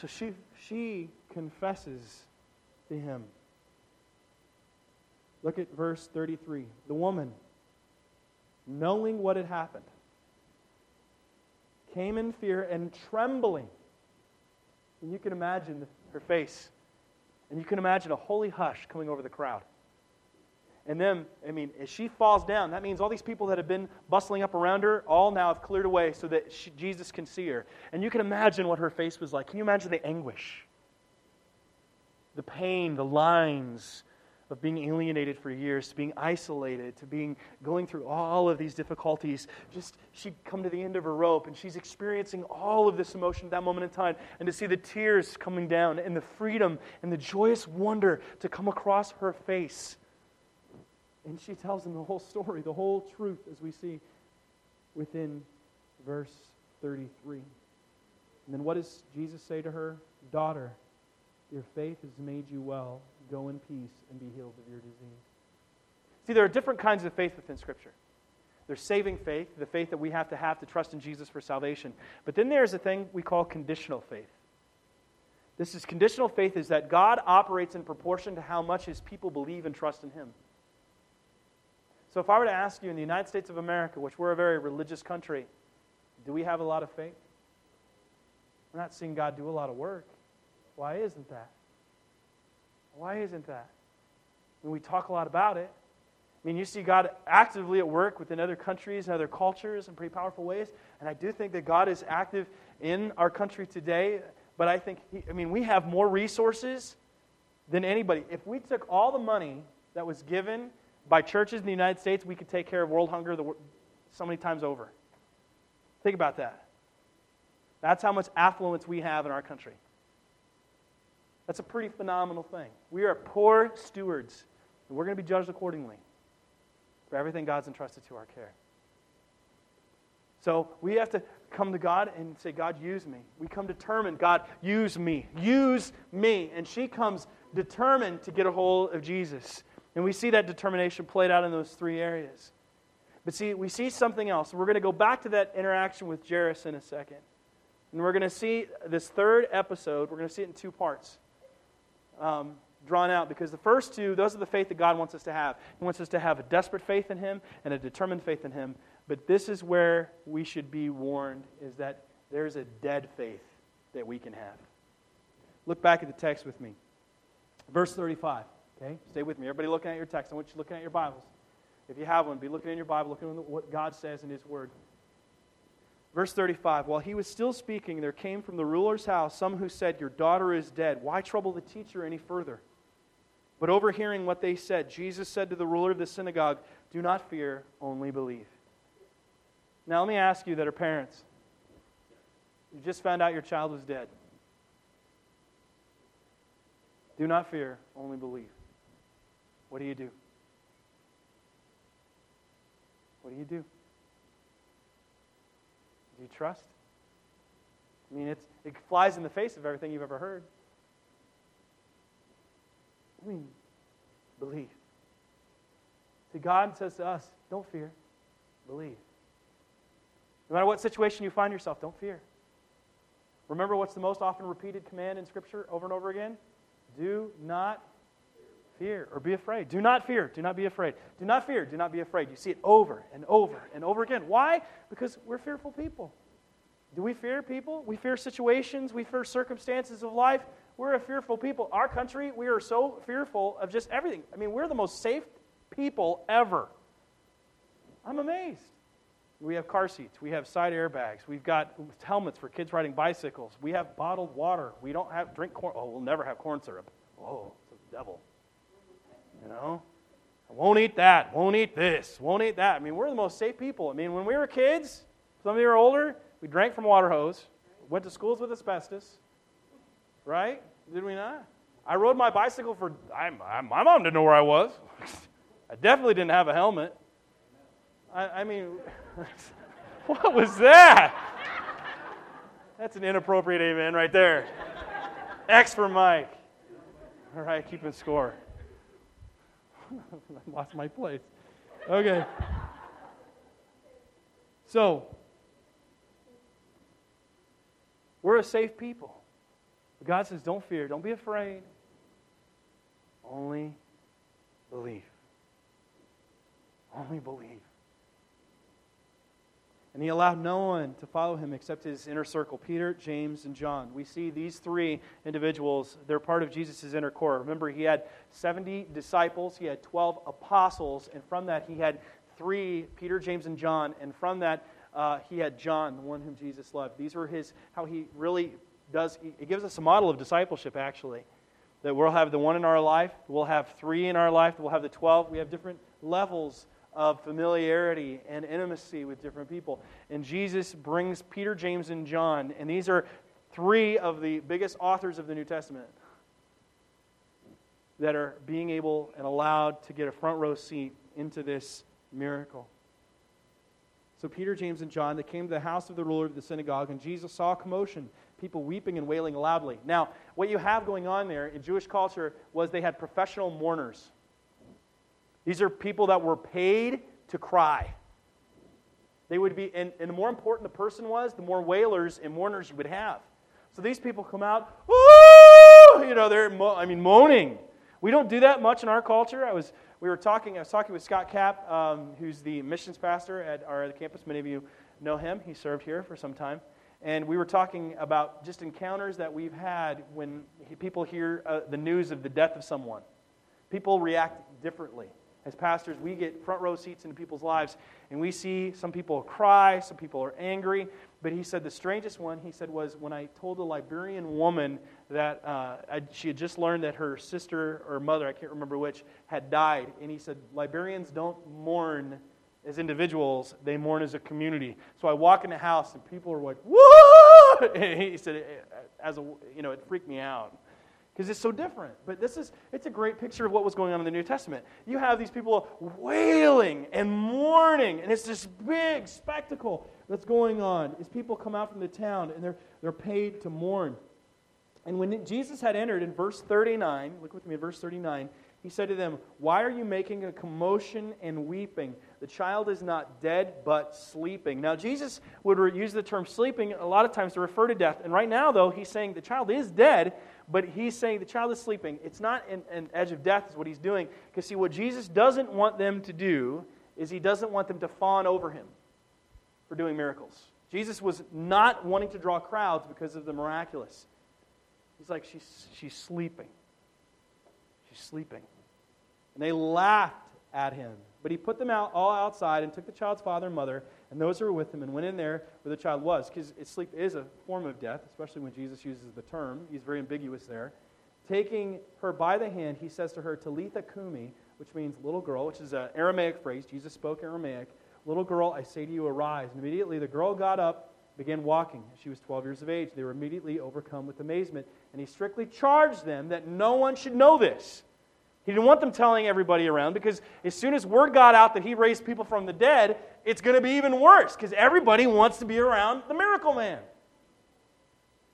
So she, she confesses to him. Look at verse 33. The woman, knowing what had happened, came in fear and trembling. And you can imagine her face. And you can imagine a holy hush coming over the crowd. And then, I mean, as she falls down, that means all these people that have been bustling up around her all now have cleared away so that she, Jesus can see her. And you can imagine what her face was like. Can you imagine the anguish? The pain, the lines, of being alienated for years to being isolated to being going through all of these difficulties. Just she'd come to the end of her rope and she's experiencing all of this emotion at that moment in time. And to see the tears coming down and the freedom and the joyous wonder to come across her face. And she tells him the whole story the whole truth as we see within verse 33 and then what does jesus say to her? Daughter your faith has made you well Go in peace and be healed of your disease. See, there are different kinds of faith within Scripture. There's saving faith, the faith that we have to have to trust in Jesus for salvation. But then there's a thing we call conditional faith. This is conditional faith is that God operates in proportion to how much his people believe and trust in him. So if I were to ask you in the United States of America, which we're a very religious country, do we have a lot of faith? We're not seeing God do a lot of work. Why isn't that? Why isn't that? I mean, we talk a lot about it. I mean, you see God actively at work within other countries and other cultures in pretty powerful ways. And I do think that God is active in our country today. But I think, he, I mean, we have more resources than anybody. If we took all the money that was given by churches in the United States, we could take care of world hunger the, so many times over. Think about that. That's how much affluence we have in our country. That's a pretty phenomenal thing. We are poor stewards, and we're going to be judged accordingly for everything God's entrusted to our care. So we have to come to God and say, God, use me. We come determined, God, use me. Use me. And she comes determined to get a hold of Jesus. And we see that determination played out in those three areas. But see, we see something else. We're going to go back to that interaction with Jairus in a second. And we're going to see this third episode, we're going to see it in two parts um, drawn out because the first two, those are the faith that God wants us to have. He wants us to have a desperate faith in Him and a determined faith in Him. But this is where we should be warned is that there's a dead faith that we can have. Look back at the text with me. Verse 35. Okay? Stay with me. Everybody looking at your text. I want you looking at your Bibles. If you have one, be looking in your Bible, looking at what God says in His Word. Verse 35 While he was still speaking, there came from the ruler's house some who said, Your daughter is dead. Why trouble the teacher any further? But overhearing what they said, Jesus said to the ruler of the synagogue, Do not fear, only believe. Now, let me ask you that are parents. You just found out your child was dead. Do not fear, only believe. What do you do? What do you do? Do you trust? I mean, it's, it flies in the face of everything you've ever heard. I mean, believe. See, God says to us, don't fear, believe. No matter what situation you find yourself, don't fear. Remember what's the most often repeated command in Scripture over and over again? Do not fear or be afraid. Do not fear. Do not be afraid. Do not fear. Do not be afraid. You see it over and over and over again. Why? Because we're fearful people. Do we fear people? We fear situations. We fear circumstances of life. We're a fearful people. Our country, we are so fearful of just everything. I mean, we're the most safe people ever. I'm amazed. We have car seats. We have side airbags. We've got helmets for kids riding bicycles. We have bottled water. We don't have drink corn. Oh, we'll never have corn syrup. Oh, the devil. You know? I won't eat that. Won't eat this. Won't eat that. I mean, we're the most safe people. I mean, when we were kids, some of you are older, we drank from water hose, went to schools with asbestos, right? Did we not? I rode my bicycle for, I, I, my mom didn't know where I was. I definitely didn't have a helmet. I, I mean, what was that? That's an inappropriate amen right there. X for Mike. All right, keeping score. I lost my place. Okay. So, we're a safe people. But God says, don't fear, don't be afraid. Only believe. Only believe. And he allowed no one to follow him except his inner circle Peter, James, and John. We see these three individuals, they're part of Jesus' inner core. Remember, he had 70 disciples, he had 12 apostles, and from that, he had three Peter, James, and John. And from that, uh, he had John, the one whom Jesus loved. These were his, how he really does, it gives us a model of discipleship, actually. That we'll have the one in our life, we'll have three in our life, we'll have the 12. We have different levels of familiarity and intimacy with different people. And Jesus brings Peter, James, and John, and these are three of the biggest authors of the New Testament that are being able and allowed to get a front row seat into this miracle. So Peter, James, and John, they came to the house of the ruler of the synagogue, and Jesus saw commotion, people weeping and wailing loudly. Now, what you have going on there in Jewish culture was they had professional mourners. These are people that were paid to cry. They would be, and, and the more important the person was, the more wailers and mourners you would have. So these people come out, Woo! you know, they're, mo- I mean, moaning. We don't do that much in our culture. I was, we were talking, I was talking with Scott Capp, um, who's the missions pastor at our campus. Many of you know him. He served here for some time. And we were talking about just encounters that we've had when people hear uh, the news of the death of someone. People react differently. As pastors, we get front row seats into people's lives, and we see some people cry, some people are angry. But he said the strangest one, he said, was when I told a Liberian woman that uh, I, she had just learned that her sister or mother, I can't remember which, had died. And he said, Liberians don't mourn as individuals, they mourn as a community. So I walk in the house, and people are like, whoa! And he said, as a, you know, it freaked me out because it's so different. But this is it's a great picture of what was going on in the New Testament. You have these people wailing and mourning, and it's this big spectacle that's going on. As people come out from the town and they're they're paid to mourn. And when Jesus had entered in verse 39, look with me at verse 39, he said to them, Why are you making a commotion and weeping? The child is not dead, but sleeping. Now, Jesus would use the term sleeping a lot of times to refer to death. And right now, though, he's saying the child is dead, but he's saying the child is sleeping. It's not an, an edge of death, is what he's doing. Because, see, what Jesus doesn't want them to do is he doesn't want them to fawn over him for doing miracles. Jesus was not wanting to draw crowds because of the miraculous. He's like, she's, she's sleeping. She's sleeping. And they laughed at him. But he put them out all outside and took the child's father and mother and those who were with him and went in there where the child was. Because sleep is a form of death, especially when Jesus uses the term. He's very ambiguous there. Taking her by the hand, he says to her, Talitha Kumi, which means little girl, which is an Aramaic phrase. Jesus spoke Aramaic. Little girl, I say to you, arise. And immediately the girl got up, began walking. She was 12 years of age. They were immediately overcome with amazement. And he strictly charged them that no one should know this he didn't want them telling everybody around because as soon as word got out that he raised people from the dead, it's going to be even worse because everybody wants to be around the miracle man.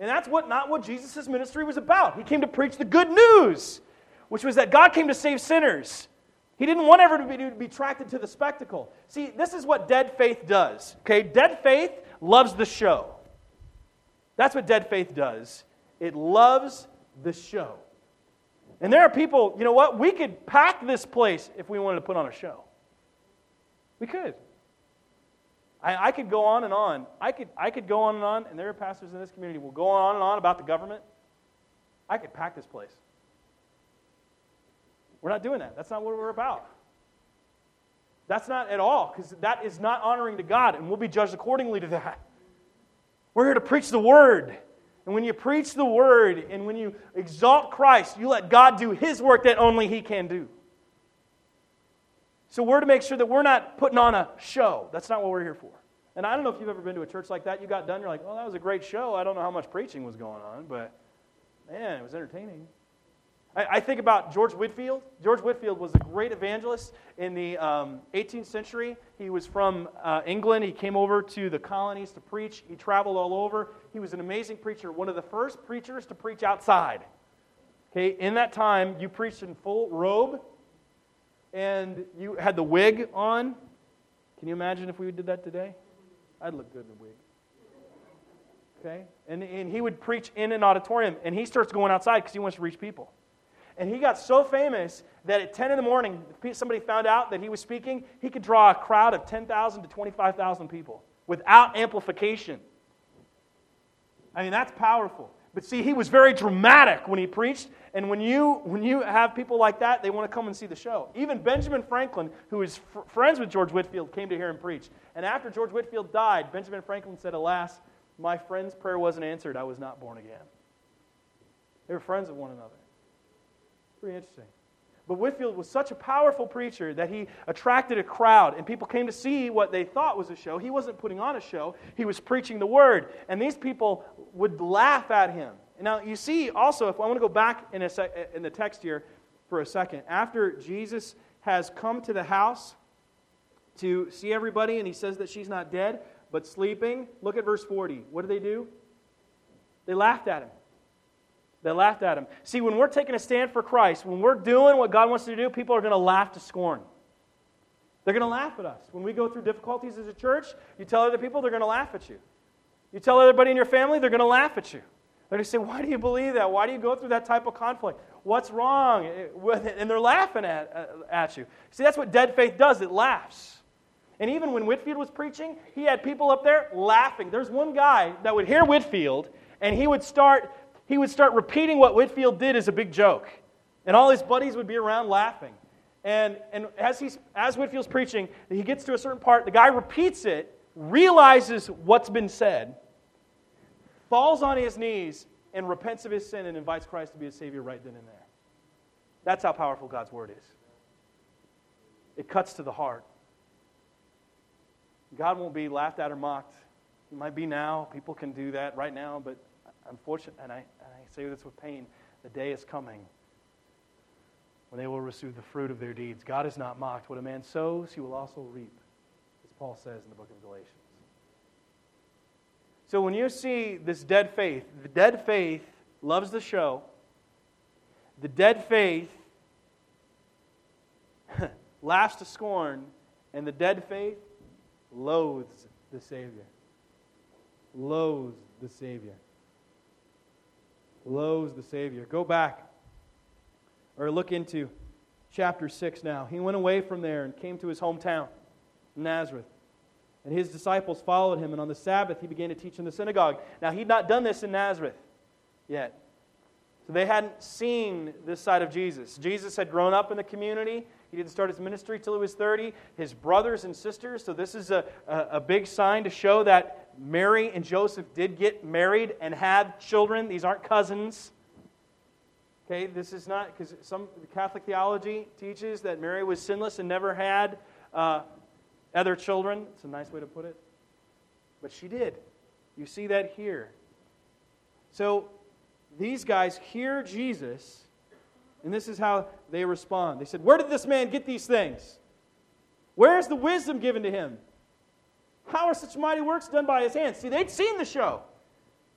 And that's what, not what Jesus' ministry was about. He came to preach the good news, which was that God came to save sinners. He didn't want everybody to be attracted to the spectacle. See, this is what dead faith does. Okay, dead faith loves the show. That's what dead faith does. It loves the show. And there are people, you know what? We could pack this place if we wanted to put on a show. We could. I, I, could go on and on. I could, I could go on and on, and there are pastors in this community who will go on and on about the government. I could pack this place. We're not doing that. That's not what we're about. That's not at all, because that is not honoring to God, and we'll be judged accordingly to that. We're here to preach the word. And when you preach the word and when you exalt Christ, you let God do his work that only he can do. So we're to make sure that we're not putting on a show. That's not what we're here for. And I don't know if you've ever been to a church like that. You got done, you're like, well, that was a great show. I don't know how much preaching was going on, but man, it was entertaining. I, I think about George Whitefield. George Whitefield was a great evangelist in the um, 18th century. He was from uh, England. He came over to the colonies to preach. He traveled all over. He was an amazing preacher, one of the first preachers to preach outside. Okay, in that time, you preached in full robe and you had the wig on. Can you imagine if we did that today? I'd look good in a wig. Okay? And, and he would preach in an auditorium, and he starts going outside because he wants to reach people. And he got so famous that at 10 in the morning, somebody found out that he was speaking, he could draw a crowd of 10,000 to 25,000 people without amplification. I mean, that's powerful. But see, he was very dramatic when he preached. And when you, when you have people like that, they want to come and see the show. Even Benjamin Franklin, who is fr- friends with George Whitefield, came to hear him preach. And after George Whitefield died, Benjamin Franklin said, Alas, my friend's prayer wasn't answered. I was not born again. They were friends of one another. Pretty interesting. But Whitefield was such a powerful preacher that he attracted a crowd, and people came to see what they thought was a show. He wasn't putting on a show, he was preaching the word. And these people would laugh at him. Now, you see also, if I want to go back in, sec, in the text here for a second, after Jesus has come to the house to see everybody, and he says that she's not dead, but sleeping, look at verse 40. What do they do? They laughed at him. They laughed at him. See, when we're taking a stand for Christ, when we're doing what God wants us to do, people are going to laugh to scorn. They're going to laugh at us. When we go through difficulties as a church, you tell other people, they're going to laugh at you. You tell everybody in your family, they're going to laugh at you. They're going to say, Why do you believe that? Why do you go through that type of conflict? What's wrong? And they're laughing at, uh, at you. See, that's what dead faith does it laughs. And even when Whitefield was preaching, he had people up there laughing. There's one guy that would hear Whitefield, and he would start he would start repeating what Whitefield did as a big joke. And all his buddies would be around laughing. And, and as, he's, as Whitefield's preaching, he gets to a certain part, the guy repeats it, realizes what's been said, falls on his knees, and repents of his sin and invites Christ to be his Savior right then and there. That's how powerful God's Word is. It cuts to the heart. God won't be laughed at or mocked. He might be now. People can do that right now, but unfortunately, and I, Say this with pain, the day is coming when they will receive the fruit of their deeds. God is not mocked. What a man sows, he will also reap, as Paul says in the book of Galatians. So when you see this dead faith, the dead faith loves the show. The dead faith laughs to scorn, and the dead faith loathes the Savior. Loathes the Savior loathes the Savior. Go back or look into chapter 6 now. He went away from there and came to his hometown, Nazareth. And his disciples followed him, and on the Sabbath he began to teach in the synagogue. Now, he'd not done this in Nazareth yet. So they hadn't seen this side of Jesus. Jesus had grown up in the community. He didn't start his ministry till he was 30. His brothers and sisters, so this is a, a, a big sign to show that Mary and Joseph did get married and had children. These aren't cousins. Okay, this is not, because some Catholic theology teaches that Mary was sinless and never had uh, other children. It's a nice way to put it. But she did. You see that here. So these guys hear Jesus, and this is how they respond. They said, Where did this man get these things? Where is the wisdom given to him? How are such mighty works done by his hands? See, they'd seen the show.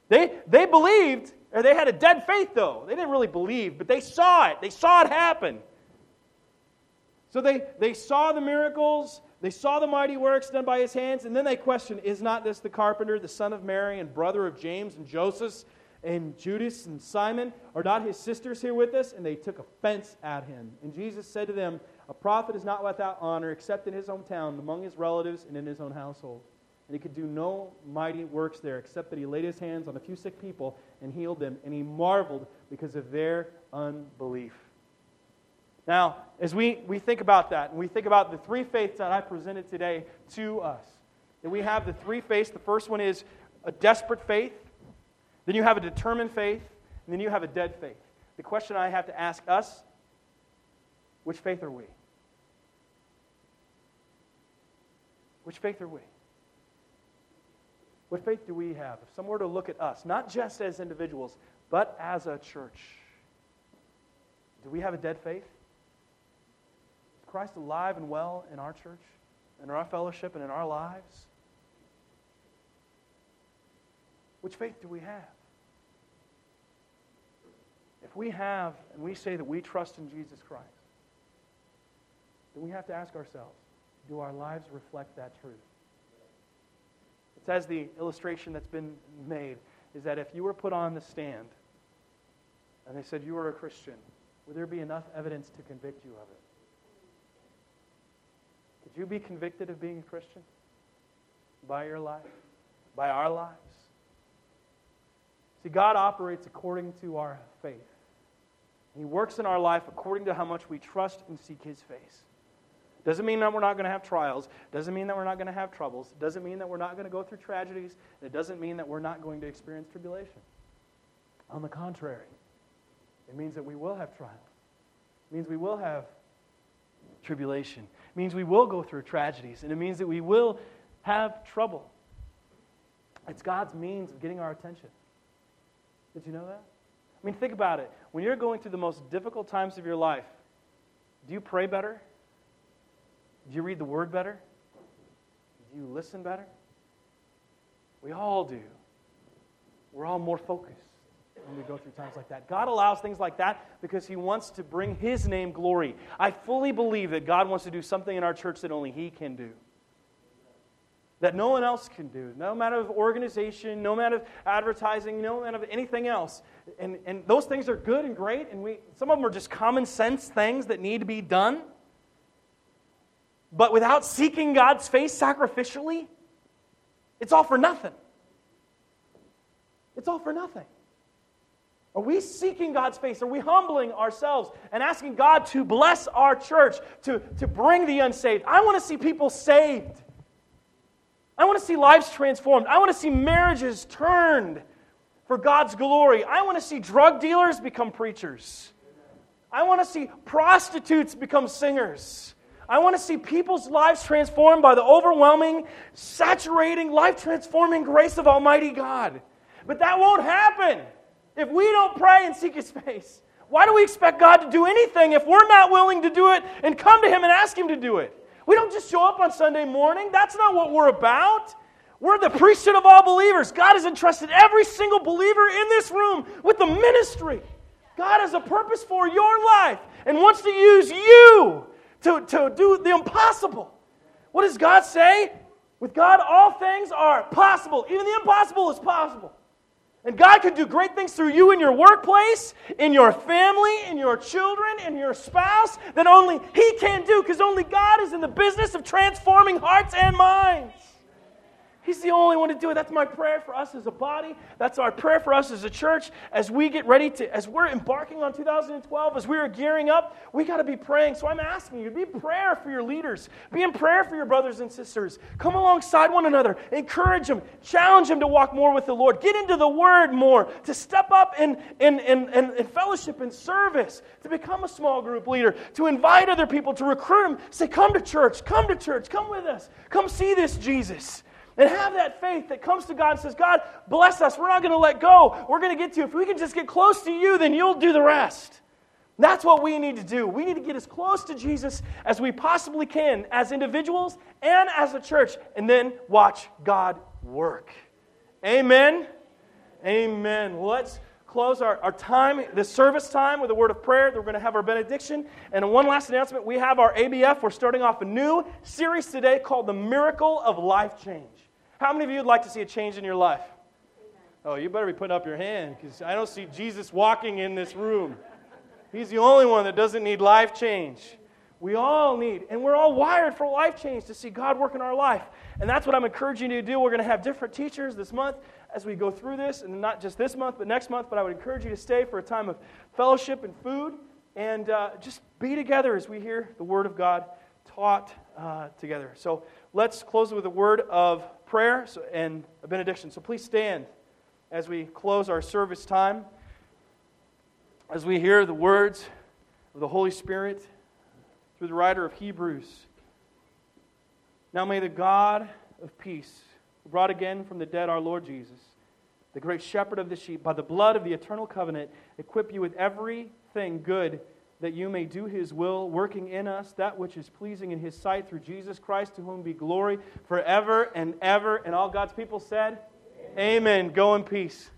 They, they believed, or they had a dead faith, though. They didn't really believe, but they saw it. They saw it happen. So they, they saw the miracles, they saw the mighty works done by his hands, and then they questioned Is not this the carpenter, the son of Mary, and brother of James and Joseph, and Judas and Simon? Are not his sisters here with us? And they took offense at him. And Jesus said to them, A prophet is not without honor except in his hometown, among his relatives, and in his own household. And he could do no mighty works there, except that he laid his hands on a few sick people and healed them. And he marveled because of their unbelief. Now, as we, we think about that, and we think about the three faiths that I presented today to us, that we have the three faiths. The first one is a desperate faith, then you have a determined faith, and then you have a dead faith. The question I have to ask us which faith are we? Which faith are we? What faith do we have? If someone were to look at us, not just as individuals, but as a church, do we have a dead faith? Is Christ alive and well in our church, in our fellowship, and in our lives? Which faith do we have? If we have, and we say that we trust in Jesus Christ, then we have to ask ourselves do our lives reflect that truth? It says the illustration that's been made is that if you were put on the stand and they said you were a Christian, would there be enough evidence to convict you of it? Could you be convicted of being a Christian? By your life? By our lives? See, God operates according to our faith. He works in our life according to how much we trust and seek His face. Doesn't mean that we're not going to have trials. Doesn't mean that we're not going to have troubles. Doesn't mean that we're not going to go through tragedies. It doesn't mean that we're not going to experience tribulation. On the contrary, it means that we will have trials. It means we will have tribulation. It means we will go through tragedies. And it means that we will have trouble. It's God's means of getting our attention. Did you know that? I mean, think about it. When you're going through the most difficult times of your life, do you pray better? Do you read the word better? Do you listen better? We all do. We're all more focused when we go through times like that. God allows things like that because He wants to bring His name glory. I fully believe that God wants to do something in our church that only He can do. That no one else can do. No matter of organization, no matter of advertising, no matter of anything else. And, and those things are good and great, and we, some of them are just common sense things that need to be done. But without seeking God's face sacrificially, it's all for nothing. It's all for nothing. Are we seeking God's face? Are we humbling ourselves and asking God to bless our church, to, to bring the unsaved? I want to see people saved. I want to see lives transformed. I want to see marriages turned for God's glory. I want to see drug dealers become preachers. I want to see prostitutes become singers. I want to see people's lives transformed by the overwhelming, saturating, life transforming grace of Almighty God. But that won't happen if we don't pray and seek His face. Why do we expect God to do anything if we're not willing to do it and come to Him and ask Him to do it? We don't just show up on Sunday morning. That's not what we're about. We're the priesthood of all believers. God has entrusted every single believer in this room with the ministry. God has a purpose for your life and wants to use you to, to do the impossible. What does God say? With God, all things are possible. Even the impossible is possible. And God can do great things through you in your workplace, in your family, in your children, in your spouse that only He can do because only God is in the business of transforming hearts and minds. He's the only one to do it. That's my prayer for us as a body. That's our prayer for us as a church. As we get ready to, as we're embarking on 2012, as we are gearing up, we got to be praying. So I'm asking you be in prayer for your leaders, be in prayer for your brothers and sisters. Come alongside one another, encourage them, challenge them to walk more with the Lord, get into the Word more, to step up in, in, in, in, in fellowship and service, to become a small group leader, to invite other people, to recruit them. Say, come to church, come to church, come with us, come see this Jesus. And have that faith that comes to God and says, God, bless us. We're not going to let go. We're going to get to you. If we can just get close to you, then you'll do the rest. That's what we need to do. We need to get as close to Jesus as we possibly can as individuals and as a church, and then watch God work. Amen. Amen. Let's close our, our time, the service time, with a word of prayer. We're going to have our benediction. And one last announcement we have our ABF. We're starting off a new series today called The Miracle of Life Change. How many of you would like to see a change in your life? Oh, you better be putting up your hand because I don't see Jesus walking in this room. He's the only one that doesn't need life change. We all need, and we're all wired for life change to see God work in our life. And that's what I'm encouraging you to do. We're going to have different teachers this month as we go through this, and not just this month, but next month. But I would encourage you to stay for a time of fellowship and food and uh, just be together as we hear the Word of God taught uh, together. So let's close with a word of prayer and a benediction. So please stand as we close our service time, as we hear the words of the Holy Spirit through the writer of Hebrews. Now may the God of peace, brought again from the dead our Lord Jesus, the great shepherd of the sheep, by the blood of the eternal covenant, equip you with everything good that you may do his will, working in us that which is pleasing in his sight through Jesus Christ, to whom be glory forever and ever. And all God's people said, Amen. Amen. Go in peace.